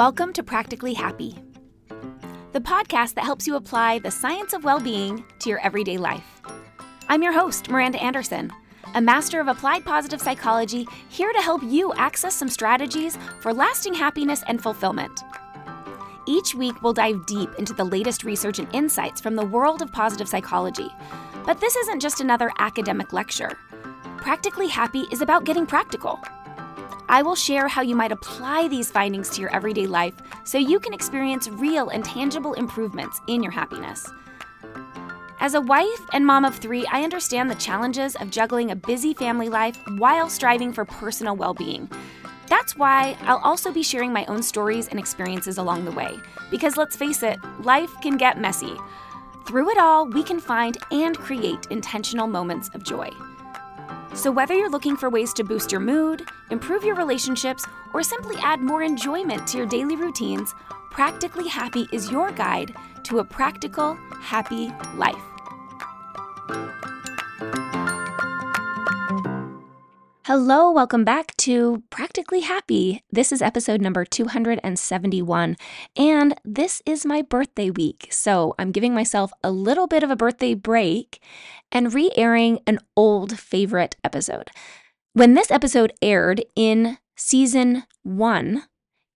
Welcome to Practically Happy, the podcast that helps you apply the science of well being to your everyday life. I'm your host, Miranda Anderson, a master of applied positive psychology, here to help you access some strategies for lasting happiness and fulfillment. Each week, we'll dive deep into the latest research and insights from the world of positive psychology. But this isn't just another academic lecture. Practically Happy is about getting practical. I will share how you might apply these findings to your everyday life so you can experience real and tangible improvements in your happiness. As a wife and mom of three, I understand the challenges of juggling a busy family life while striving for personal well being. That's why I'll also be sharing my own stories and experiences along the way. Because let's face it, life can get messy. Through it all, we can find and create intentional moments of joy. So, whether you're looking for ways to boost your mood, improve your relationships, or simply add more enjoyment to your daily routines, Practically Happy is your guide to a practical, happy life. Hello, welcome back to Practically Happy. This is episode number 271, and this is my birthday week. So I'm giving myself a little bit of a birthday break and re airing an old favorite episode. When this episode aired in season one,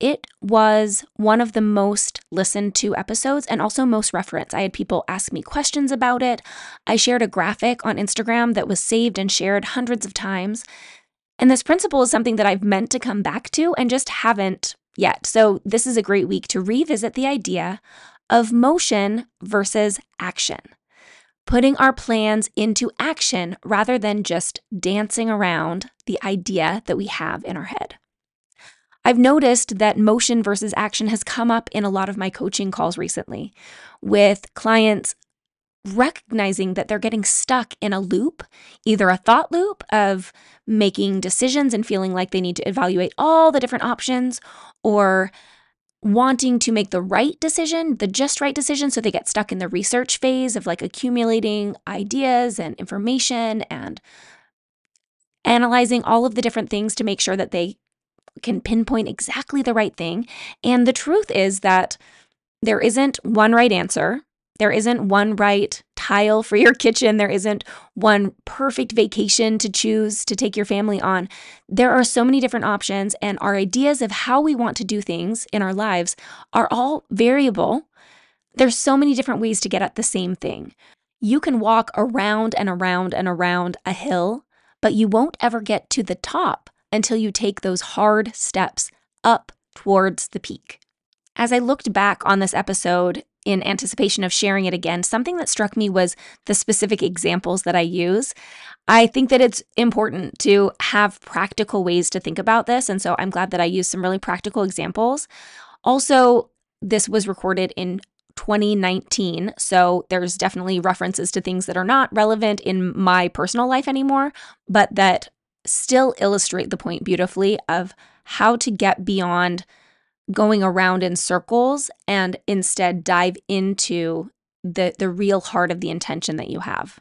it was one of the most listened to episodes and also most referenced. I had people ask me questions about it. I shared a graphic on Instagram that was saved and shared hundreds of times. And this principle is something that I've meant to come back to and just haven't yet. So, this is a great week to revisit the idea of motion versus action putting our plans into action rather than just dancing around the idea that we have in our head. I've noticed that motion versus action has come up in a lot of my coaching calls recently with clients recognizing that they're getting stuck in a loop, either a thought loop of making decisions and feeling like they need to evaluate all the different options, or wanting to make the right decision, the just right decision. So they get stuck in the research phase of like accumulating ideas and information and analyzing all of the different things to make sure that they can pinpoint exactly the right thing. And the truth is that there isn't one right answer. There isn't one right tile for your kitchen. There isn't one perfect vacation to choose to take your family on. There are so many different options, and our ideas of how we want to do things in our lives are all variable. There's so many different ways to get at the same thing. You can walk around and around and around a hill, but you won't ever get to the top until you take those hard steps up towards the peak. As I looked back on this episode in anticipation of sharing it again, something that struck me was the specific examples that I use. I think that it's important to have practical ways to think about this. And so I'm glad that I used some really practical examples. Also, this was recorded in 2019. So there's definitely references to things that are not relevant in my personal life anymore, but that still illustrate the point beautifully of how to get beyond going around in circles and instead dive into the the real heart of the intention that you have.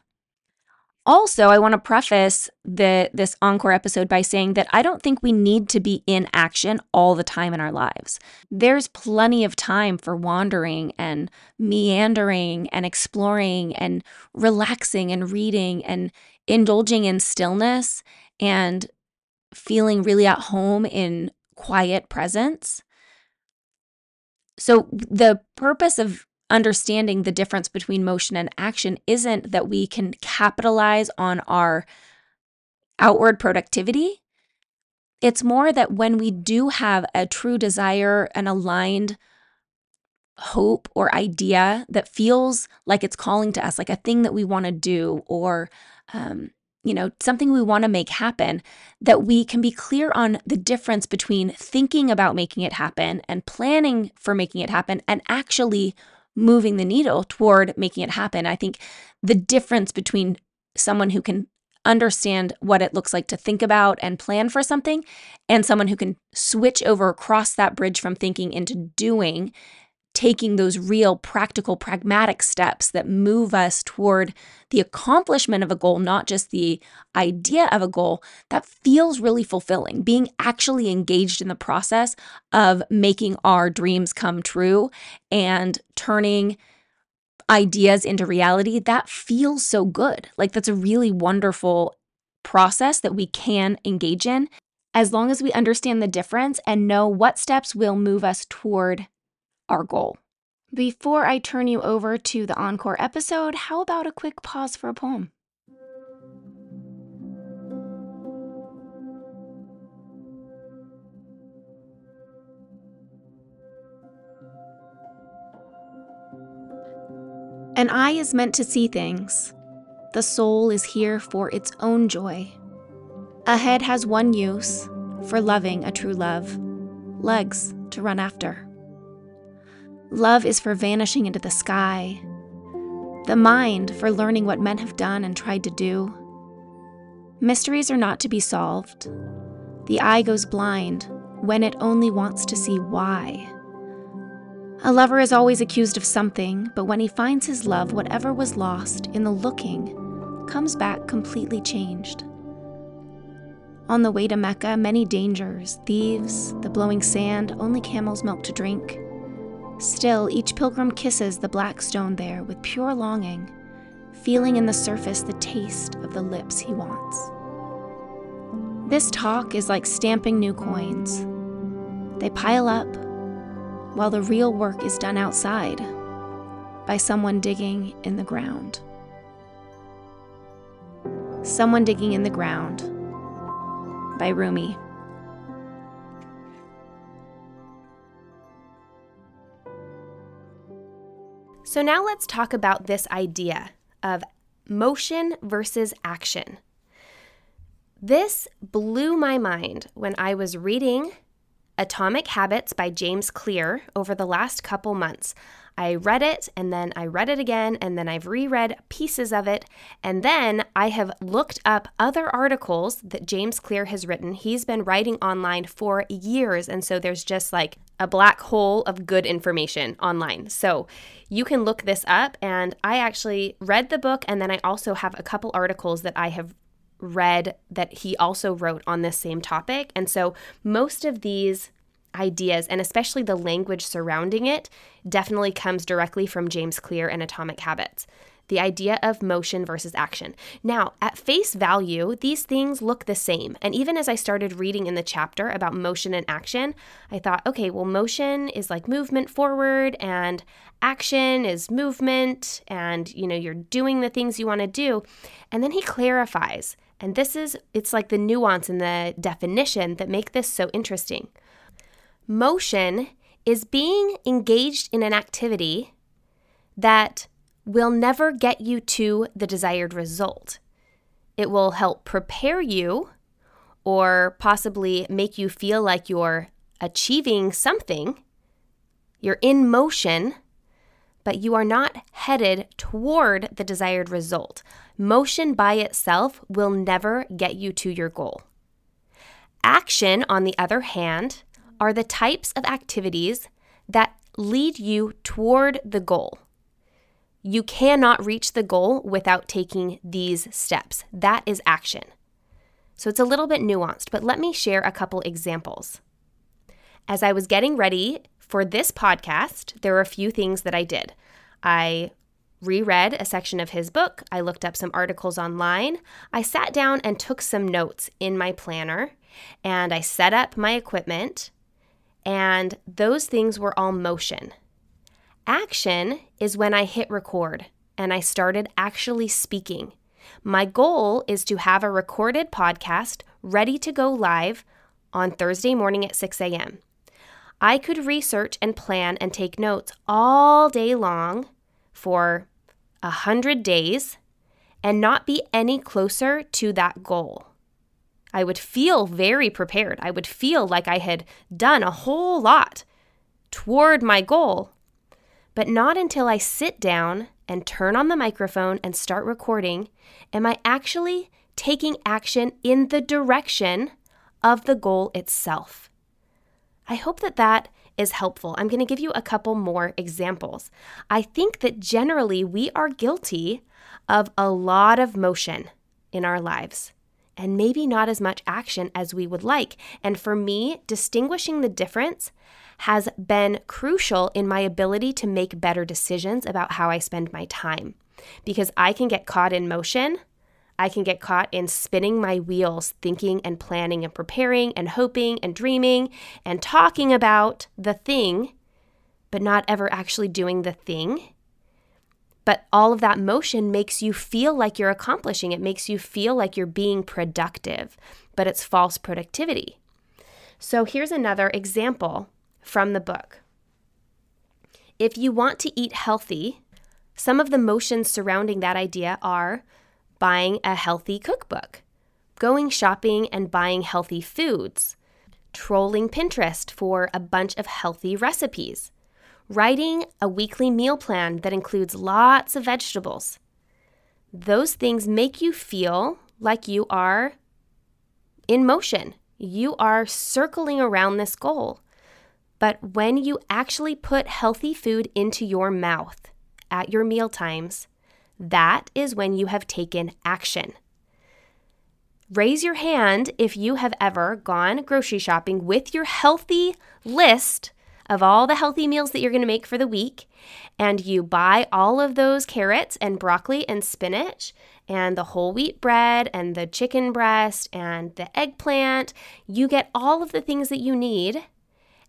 Also, I want to preface the this encore episode by saying that I don't think we need to be in action all the time in our lives. There's plenty of time for wandering and meandering and exploring and relaxing and reading and indulging in stillness and feeling really at home in quiet presence. So, the purpose of understanding the difference between motion and action isn't that we can capitalize on our outward productivity. It's more that when we do have a true desire, an aligned hope or idea that feels like it's calling to us, like a thing that we want to do, or um, you know, something we want to make happen, that we can be clear on the difference between thinking about making it happen and planning for making it happen and actually moving the needle toward making it happen. I think the difference between someone who can understand what it looks like to think about and plan for something and someone who can switch over across that bridge from thinking into doing taking those real practical pragmatic steps that move us toward the accomplishment of a goal not just the idea of a goal that feels really fulfilling. Being actually engaged in the process of making our dreams come true and turning ideas into reality that feels so good. Like that's a really wonderful process that we can engage in. As long as we understand the difference and know what steps will move us toward our goal. Before I turn you over to the encore episode, how about a quick pause for a poem? An eye is meant to see things. The soul is here for its own joy. A head has one use for loving a true love legs to run after. Love is for vanishing into the sky. The mind for learning what men have done and tried to do. Mysteries are not to be solved. The eye goes blind when it only wants to see why. A lover is always accused of something, but when he finds his love, whatever was lost in the looking comes back completely changed. On the way to Mecca, many dangers thieves, the blowing sand, only camel's milk to drink. Still, each pilgrim kisses the black stone there with pure longing, feeling in the surface the taste of the lips he wants. This talk is like stamping new coins. They pile up while the real work is done outside by someone digging in the ground. Someone Digging in the Ground by Rumi. So now let's talk about this idea of motion versus action. This blew my mind when I was reading Atomic Habits by James Clear over the last couple months. I read it and then I read it again and then I've reread pieces of it. And then I have looked up other articles that James Clear has written. He's been writing online for years. And so there's just like a black hole of good information online. So you can look this up. And I actually read the book and then I also have a couple articles that I have read that he also wrote on this same topic. And so most of these ideas and especially the language surrounding it definitely comes directly from James Clear and Atomic Habits. The idea of motion versus action. Now, at face value, these things look the same. And even as I started reading in the chapter about motion and action, I thought, okay, well, motion is like movement forward, and action is movement, and you know, you're doing the things you want to do. And then he clarifies and this is, it's like the nuance in the definition that make this so interesting. Motion is being engaged in an activity that will never get you to the desired result. It will help prepare you or possibly make you feel like you're achieving something. You're in motion, but you are not headed toward the desired result. Motion by itself will never get you to your goal. Action, on the other hand, are the types of activities that lead you toward the goal. You cannot reach the goal without taking these steps. That is action. So it's a little bit nuanced, but let me share a couple examples. As I was getting ready for this podcast, there were a few things that I did. I reread a section of his book. I looked up some articles online. I sat down and took some notes in my planner. and I set up my equipment, and those things were all motion. Action is when I hit record and I started actually speaking. My goal is to have a recorded podcast ready to go live on Thursday morning at 6 a.m. I could research and plan and take notes all day long for a hundred days and not be any closer to that goal. I would feel very prepared. I would feel like I had done a whole lot toward my goal, but not until I sit down and turn on the microphone and start recording am I actually taking action in the direction of the goal itself. I hope that that is helpful. I'm going to give you a couple more examples. I think that generally we are guilty of a lot of motion in our lives and maybe not as much action as we would like. And for me, distinguishing the difference has been crucial in my ability to make better decisions about how I spend my time because I can get caught in motion I can get caught in spinning my wheels, thinking and planning and preparing and hoping and dreaming and talking about the thing, but not ever actually doing the thing. But all of that motion makes you feel like you're accomplishing. It makes you feel like you're being productive, but it's false productivity. So here's another example from the book. If you want to eat healthy, some of the motions surrounding that idea are buying a healthy cookbook, going shopping and buying healthy foods, trolling Pinterest for a bunch of healthy recipes, writing a weekly meal plan that includes lots of vegetables. Those things make you feel like you are in motion. You are circling around this goal. But when you actually put healthy food into your mouth at your meal times, that is when you have taken action. Raise your hand if you have ever gone grocery shopping with your healthy list of all the healthy meals that you're going to make for the week, and you buy all of those carrots and broccoli and spinach and the whole wheat bread and the chicken breast and the eggplant. You get all of the things that you need,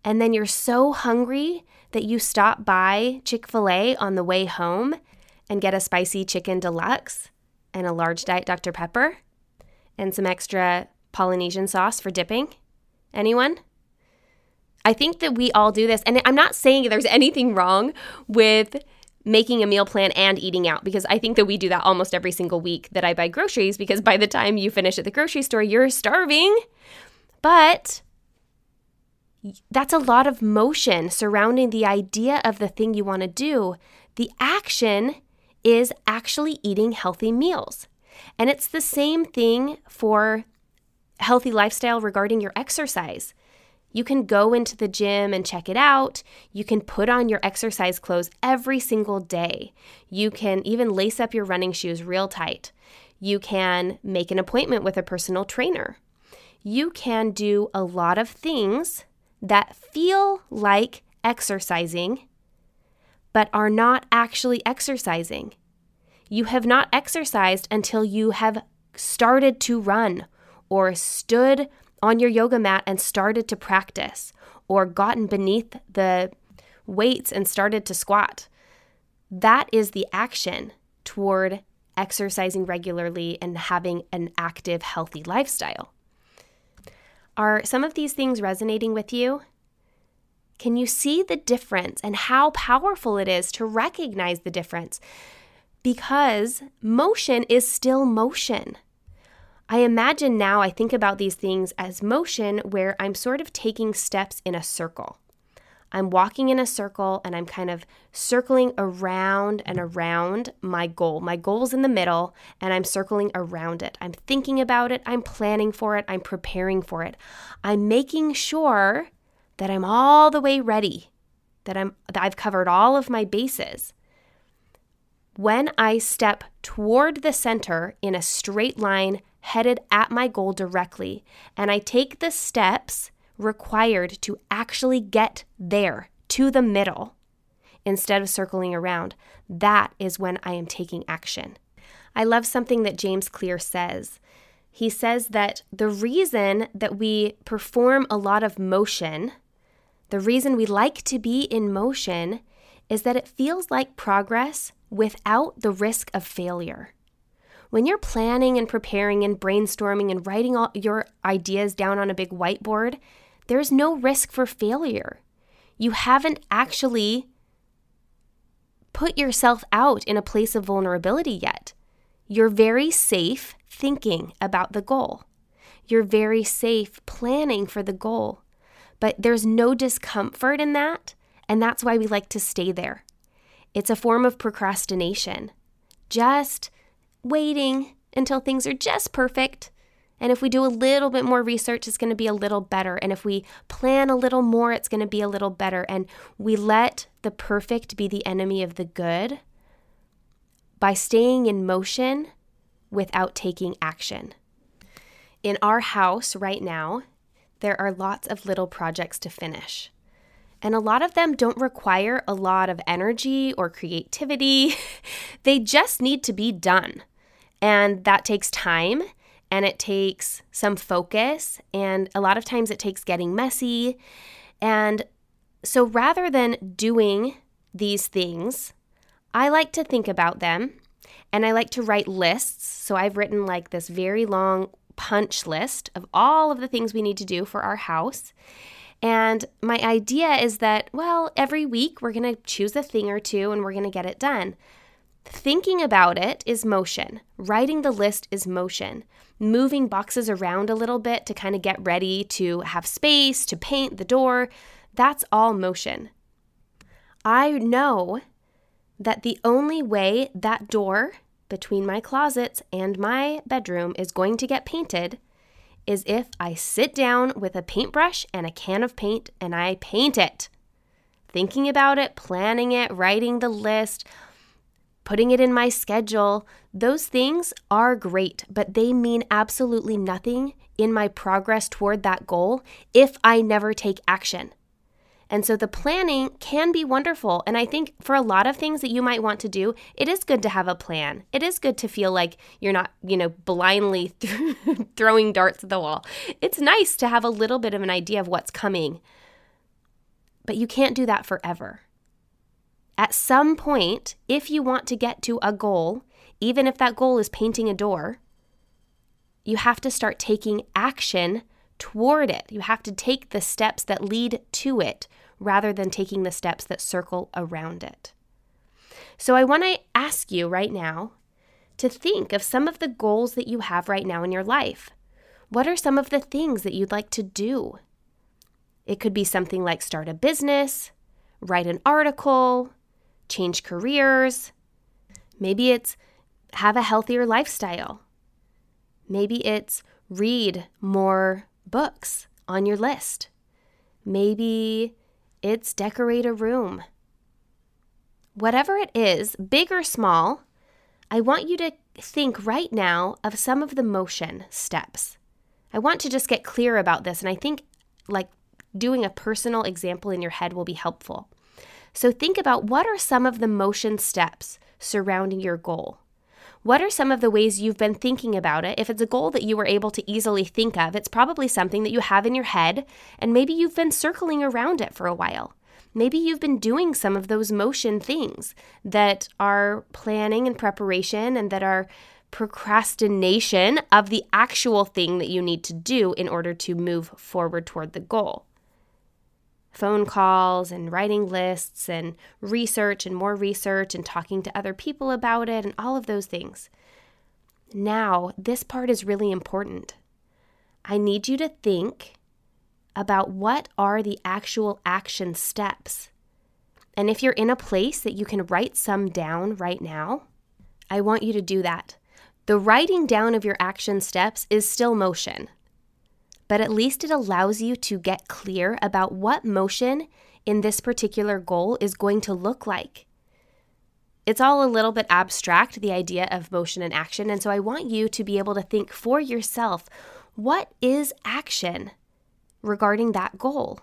and then you're so hungry that you stop by Chick fil A on the way home and get a spicy chicken deluxe and a large Diet Dr. Pepper and some extra Polynesian sauce for dipping? Anyone? I think that we all do this. And I'm not saying there's anything wrong with making a meal plan and eating out because I think that we do that almost every single week that I buy groceries because by the time you finish at the grocery store, you're starving. But that's a lot of motion surrounding the idea of the thing you want to do. The action is actually eating healthy meals. And it's the same thing for healthy lifestyle regarding your exercise. You can go into the gym and check it out. You can put on your exercise clothes every single day. You can even lace up your running shoes real tight. You can make an appointment with a personal trainer. You can do a lot of things that feel like exercising but are not actually exercising. You have not exercised until you have started to run or stood on your yoga mat and started to practice or gotten beneath the weights and started to squat. That is the action toward exercising regularly and having an active, healthy lifestyle. Are some of these things resonating with you? Can you see the difference and how powerful it is to recognize the difference? Because motion is still motion. I imagine now I think about these things as motion where I'm sort of taking steps in a circle. I'm walking in a circle and I'm kind of circling around and around my goal. My goal's in the middle and I'm circling around it. I'm thinking about it, I'm planning for it, I'm preparing for it. I'm making sure that I'm all the way ready, that I'm that I've covered all of my bases. When I step toward the center in a straight line headed at my goal directly, and I take the steps required to actually get there to the middle instead of circling around, that is when I am taking action. I love something that James Clear says. he says that the reason that we perform a lot of motion, the reason we like to be in motion, is that it feels like progress without the risk of failure. When you're planning and preparing and brainstorming and writing all your ideas down on a big whiteboard, there's no risk for failure. You haven't actually put yourself out in a place of vulnerability yet. You're very safe thinking about the goal. You're very safe planning for the goal. But there's no discomfort in that, and that's why we like to stay there. It's a form of procrastination. Just waiting until things are just perfect. And if we do a little bit more research, it's going to be a little better. And if we plan a little more, it's going to be a little better. And we let the perfect be the enemy of the good by staying in motion without taking action. In our house right now, there are lots of little projects to finish. And a lot of them don't require a lot of energy or creativity. they just need to be done. And that takes time and it takes some focus. And a lot of times it takes getting messy. And so rather than doing these things, I like to think about them and I like to write lists. So I've written like this very long punch list of all of the things we need to do for our house. And my idea is that, well, every week we're going to choose a thing or two and we're going to get it done. Thinking about it is motion. Writing the list is motion. Moving boxes around a little bit to kind of get ready to have space, to paint the door, that's all motion. I know that the only way that door between my closets and my bedroom is going to get painted is if I sit down with a paintbrush and a can of paint and I paint it. Thinking about it, planning it, writing the list, putting it in my schedule, those things are great, but they mean absolutely nothing in my progress toward that goal if I never take action. And so the planning can be wonderful. And I think for a lot of things that you might want to do, it is good to have a plan. It is good to feel like you're not, you know, blindly throwing darts at the wall. It's nice to have a little bit of an idea of what's coming. But you can't do that forever. At some point, if you want to get to a goal, even if that goal is painting a door, you have to start taking action toward it. You have to take the steps that lead to it rather than taking the steps that circle around it. So I want to ask you right now to think of some of the goals that you have right now in your life. What are some of the things that you'd like to do? It could be something like start a business, write an article, change careers. Maybe it's have a healthier lifestyle. Maybe it's read more books on your list. Maybe it's decorate a room. Whatever it is, big or small, I want you to think right now of some of the motion steps. I want to just get clear about this, and I think like doing a personal example in your head will be helpful. So think about what are some of the motion steps surrounding your goal. What are some of the ways you've been thinking about it? If it's a goal that you were able to easily think of, it's probably something that you have in your head, and maybe you've been circling around it for a while. Maybe you've been doing some of those motion things that are planning and preparation and that are procrastination of the actual thing that you need to do in order to move forward toward the goal phone calls and writing lists and research and more research and talking to other people about it and all of those things. Now, this part is really important. I need you to think about what are the actual action steps. And if you're in a place that you can write some down right now, I want you to do that. The writing down of your action steps is still motion but at least it allows you to get clear about what motion in this particular goal is going to look like. It's all a little bit abstract, the idea of motion and action, and so I want you to be able to think for yourself what is action regarding that goal?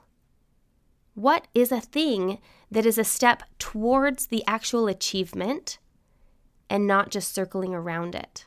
What is a thing that is a step towards the actual achievement and not just circling around it?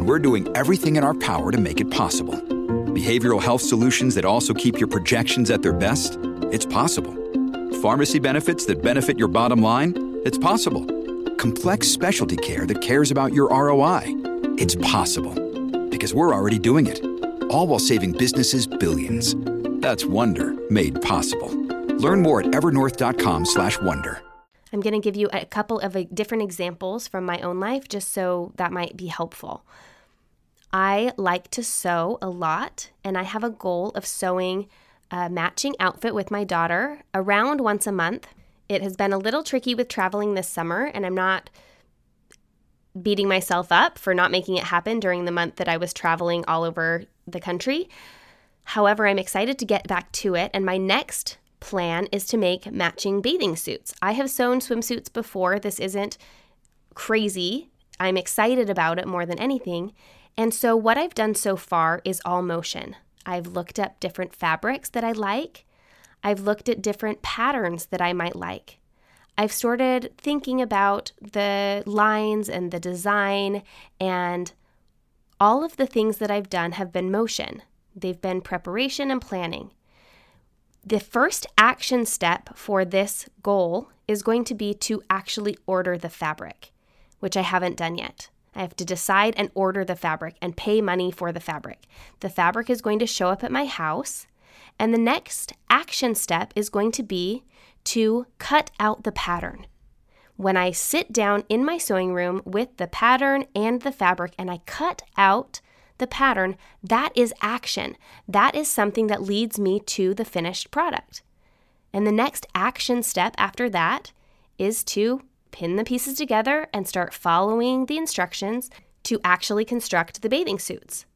and we're doing everything in our power to make it possible. Behavioral health solutions that also keep your projections at their best? It's possible. Pharmacy benefits that benefit your bottom line? It's possible. Complex specialty care that cares about your ROI? It's possible. Because we're already doing it. All while saving businesses billions. That's Wonder made possible. Learn more at evernorth.com/wonder. I'm going to give you a couple of different examples from my own life just so that might be helpful. I like to sew a lot, and I have a goal of sewing a matching outfit with my daughter around once a month. It has been a little tricky with traveling this summer, and I'm not beating myself up for not making it happen during the month that I was traveling all over the country. However, I'm excited to get back to it, and my next plan is to make matching bathing suits. I have sewn swimsuits before. This isn't crazy. I'm excited about it more than anything. And so, what I've done so far is all motion. I've looked up different fabrics that I like. I've looked at different patterns that I might like. I've started thinking about the lines and the design, and all of the things that I've done have been motion. They've been preparation and planning. The first action step for this goal is going to be to actually order the fabric, which I haven't done yet. I have to decide and order the fabric and pay money for the fabric. The fabric is going to show up at my house, and the next action step is going to be to cut out the pattern. When I sit down in my sewing room with the pattern and the fabric and I cut out the pattern, that is action. That is something that leads me to the finished product. And the next action step after that is to pin the pieces together and start following the instructions to actually construct the bathing suits.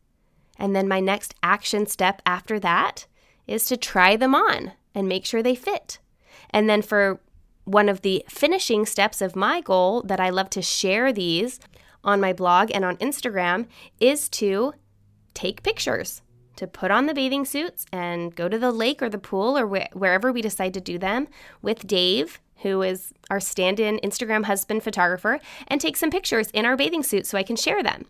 And then my next action step after that is to try them on and make sure they fit. And then for one of the finishing steps of my goal that I love to share these on my blog and on Instagram is to take pictures, to put on the bathing suits and go to the lake or the pool or wh- wherever we decide to do them with Dave, who is our stand in Instagram husband photographer, and take some pictures in our bathing suits so I can share them.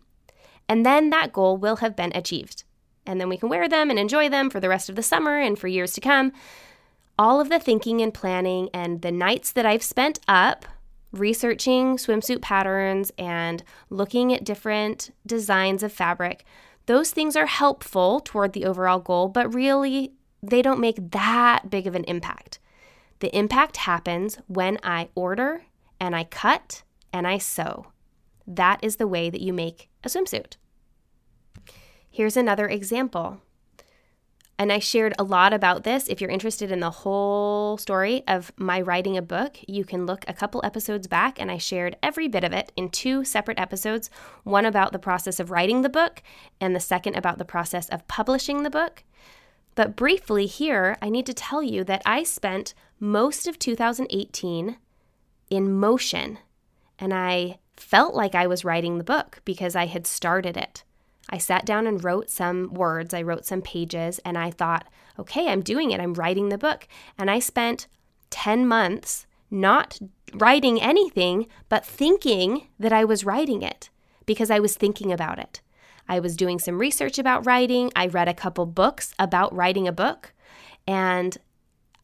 And then that goal will have been achieved. And then we can wear them and enjoy them for the rest of the summer and for years to come. All of the thinking and planning and the nights that I've spent up researching swimsuit patterns and looking at different designs of fabric, those things are helpful toward the overall goal, but really they don't make that big of an impact. The impact happens when I order and I cut and I sew. That is the way that you make a swimsuit. Here's another example. And I shared a lot about this. If you're interested in the whole story of my writing a book, you can look a couple episodes back, and I shared every bit of it in two separate episodes one about the process of writing the book, and the second about the process of publishing the book. But briefly, here, I need to tell you that I spent most of 2018 in motion, and I felt like I was writing the book because I had started it. I sat down and wrote some words, I wrote some pages, and I thought, okay, I'm doing it. I'm writing the book. And I spent 10 months not writing anything, but thinking that I was writing it because I was thinking about it. I was doing some research about writing. I read a couple books about writing a book, and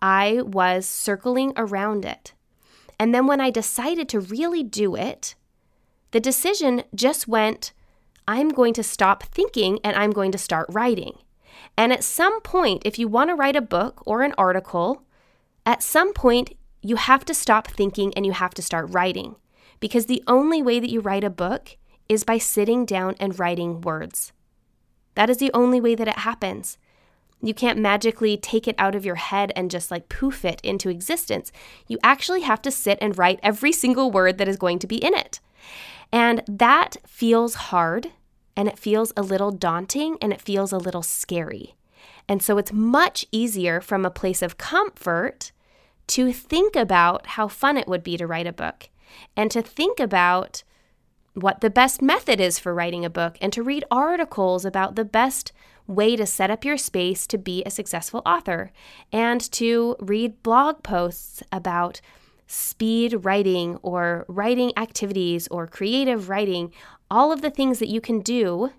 I was circling around it. And then when I decided to really do it, the decision just went I'm going to stop thinking and I'm going to start writing. And at some point, if you want to write a book or an article, at some point, you have to stop thinking and you have to start writing. Because the only way that you write a book is by sitting down and writing words. That is the only way that it happens. You can't magically take it out of your head and just like poof it into existence. You actually have to sit and write every single word that is going to be in it. And that feels hard and it feels a little daunting and it feels a little scary. And so it's much easier from a place of comfort to think about how fun it would be to write a book and to think about what the best method is for writing a book and to read articles about the best way to set up your space to be a successful author and to read blog posts about speed writing or writing activities or creative writing, all of the things that you can do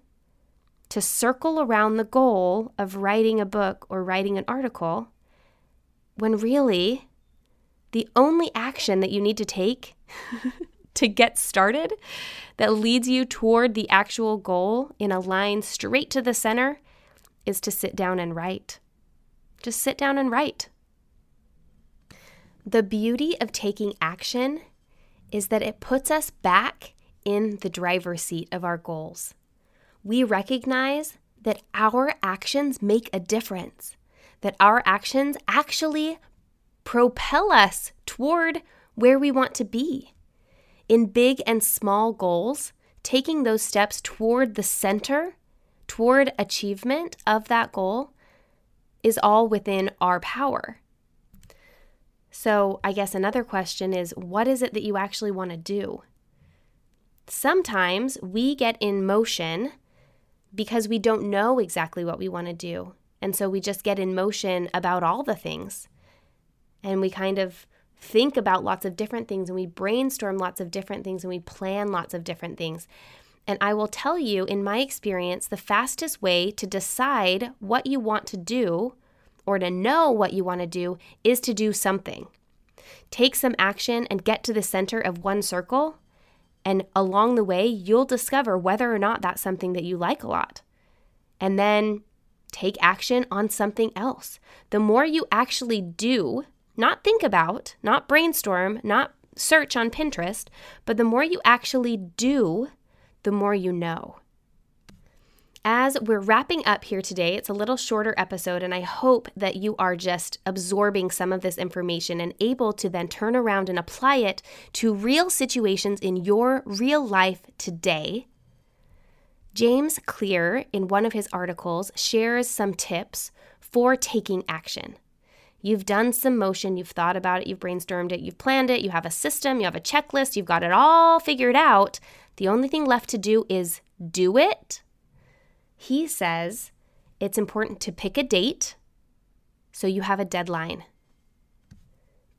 to circle around the goal of writing a book or writing an article, when really the only action that you need to take to get started that leads you toward the actual goal in a line straight to the center is to sit down and write. Just sit down and write. The beauty of taking action is that it puts us back in the driver's seat of our goals. We recognize that our actions make a difference, that our actions actually propel us toward where we want to be. In big and small goals, taking those steps toward the center, toward achievement of that goal, is all within our power. So, I guess another question is what is it that you actually want to do? Sometimes we get in motion because we don't know exactly what we want to do. And so we just get in motion about all the things. And we kind of think about lots of different things and we brainstorm lots of different things and we plan lots of different things. And I will tell you, in my experience, the fastest way to decide what you want to do or to know what you want to do is to do something. Take some action and get to the center of one circle. And along the way, you'll discover whether or not that's something that you like a lot. And then take action on something else. The more you actually do, not think about, not brainstorm, not search on Pinterest, but the more you actually do, the more you know. As we're wrapping up here today, it's a little shorter episode, and I hope that you are just absorbing some of this information and able to then turn around and apply it to real situations in your real life today. James Clear, in one of his articles, shares some tips for taking action. You've done some motion, you've thought about it, you've brainstormed it, you've planned it, you have a system, you have a checklist, you've got it all figured out. The only thing left to do is do it he says it's important to pick a date so you have a deadline.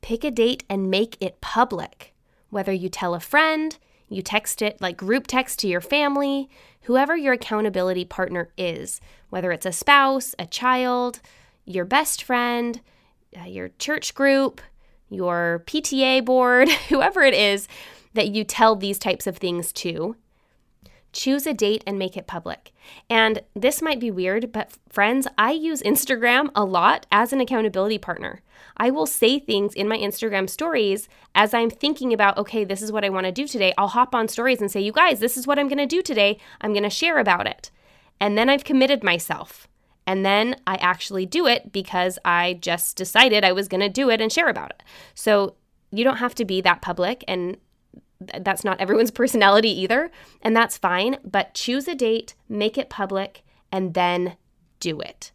Pick a date and make it public. Whether you tell a friend, you text it like group text to your family, whoever your accountability partner is, whether it's a spouse, a child, your best friend, uh, your church group, your PTA board, whoever it is that you tell these types of things to, choose a date and make it public. And this might be weird, but friends, I use Instagram a lot as an accountability partner. I will say things in my Instagram stories as I'm thinking about, okay, this is what I want to do today. I'll hop on stories and say, you guys, this is what I'm going to do today. I'm going to share about it. And then I've committed myself. And then I actually do it because I just decided I was going to do it and share about it. So you don't have to be that public. And that's not everyone's personality either, and that's fine, but choose a date, make it public, and then do it.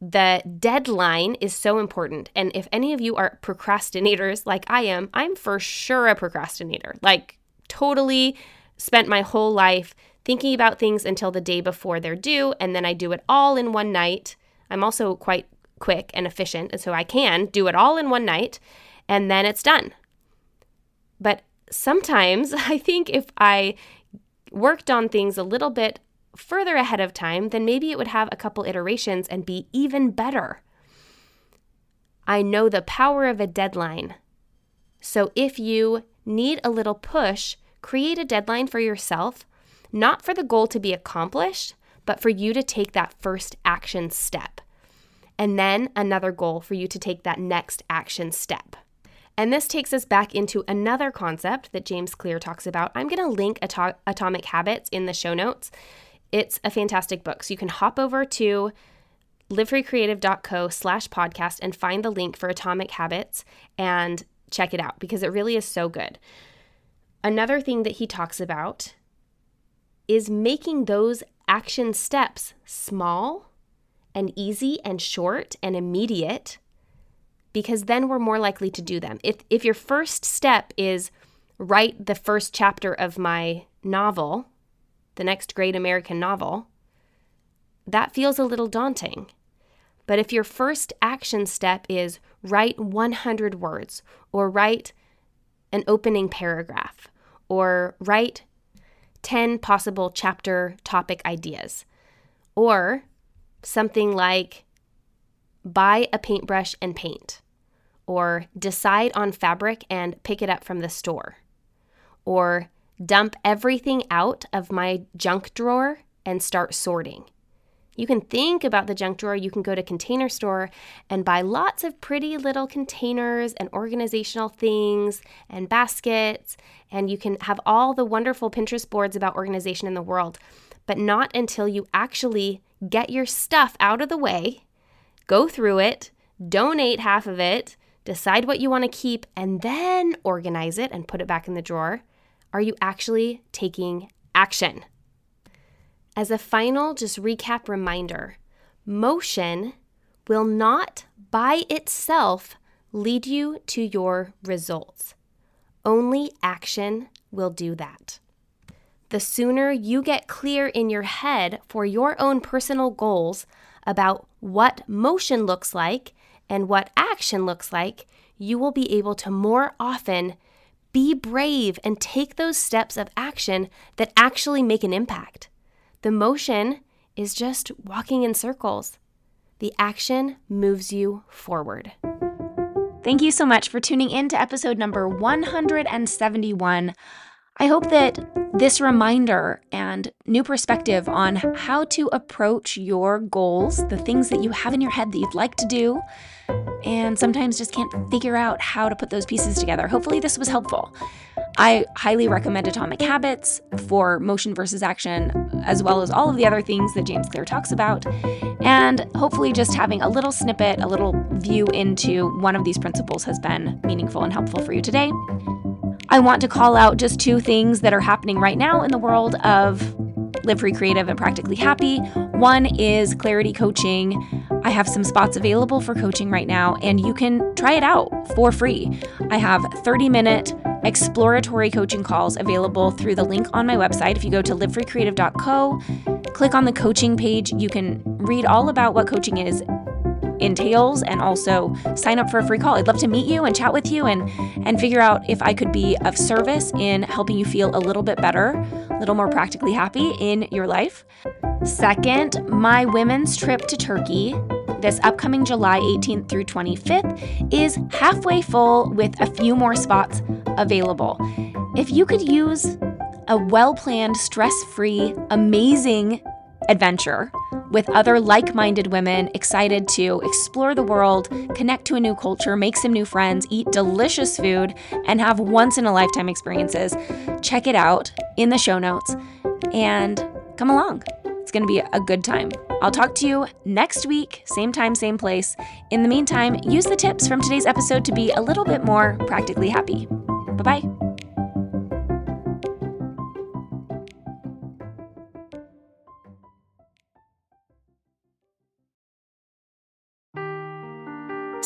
The deadline is so important. And if any of you are procrastinators like I am, I'm for sure a procrastinator. Like, totally spent my whole life thinking about things until the day before they're due, and then I do it all in one night. I'm also quite quick and efficient, and so I can do it all in one night, and then it's done. But sometimes I think if I worked on things a little bit further ahead of time, then maybe it would have a couple iterations and be even better. I know the power of a deadline. So if you need a little push, create a deadline for yourself, not for the goal to be accomplished, but for you to take that first action step. And then another goal for you to take that next action step. And this takes us back into another concept that James Clear talks about. I'm going to link Ato- Atomic Habits in the show notes. It's a fantastic book. So you can hop over to livefreecreative.co slash podcast and find the link for Atomic Habits and check it out because it really is so good. Another thing that he talks about is making those action steps small and easy and short and immediate because then we're more likely to do them. If if your first step is write the first chapter of my novel, the next great American novel, that feels a little daunting. But if your first action step is write 100 words or write an opening paragraph or write 10 possible chapter topic ideas. Or something like buy a paintbrush and paint. Or decide on fabric and pick it up from the store. Or dump everything out of my junk drawer and start sorting you can think about the junk drawer. You can go to Container Store and buy lots of pretty little containers and organizational things and baskets. And you can have all the wonderful Pinterest boards about organization in the world, but not until you actually get your stuff out of the way, go through it, donate half of it, decide what you want to keep, and then organize it and put it back in the drawer. Are you actually taking action? As a final, just recap reminder motion will not by itself lead you to your results. Only action will do that. The sooner you get clear in your head for your own personal goals about what motion looks like and what action looks like, you will be able to more often be brave and take those steps of action that actually make an impact. The motion is just walking in circles. The action moves you forward. Thank you so much for tuning in to episode number 171. I hope that this reminder and new perspective on how to approach your goals, the things that you have in your head that you'd like to do, and sometimes just can't figure out how to put those pieces together. Hopefully, this was helpful. I highly recommend Atomic Habits for motion versus action, as well as all of the other things that James Clear talks about. And hopefully, just having a little snippet, a little view into one of these principles has been meaningful and helpful for you today. I want to call out just two things that are happening right now in the world of Live Free Creative and Practically Happy. One is Clarity Coaching. I have some spots available for coaching right now, and you can try it out for free. I have 30 minute exploratory coaching calls available through the link on my website. If you go to livefreecreative.co, click on the coaching page, you can read all about what coaching is entails and also sign up for a free call. I'd love to meet you and chat with you and and figure out if I could be of service in helping you feel a little bit better, a little more practically happy in your life. Second, my women's trip to Turkey this upcoming July 18th through 25th is halfway full with a few more spots available. If you could use a well planned, stress free, amazing adventure with other like minded women excited to explore the world, connect to a new culture, make some new friends, eat delicious food, and have once in a lifetime experiences. Check it out in the show notes and come along. It's going to be a good time. I'll talk to you next week, same time, same place. In the meantime, use the tips from today's episode to be a little bit more practically happy. Bye bye.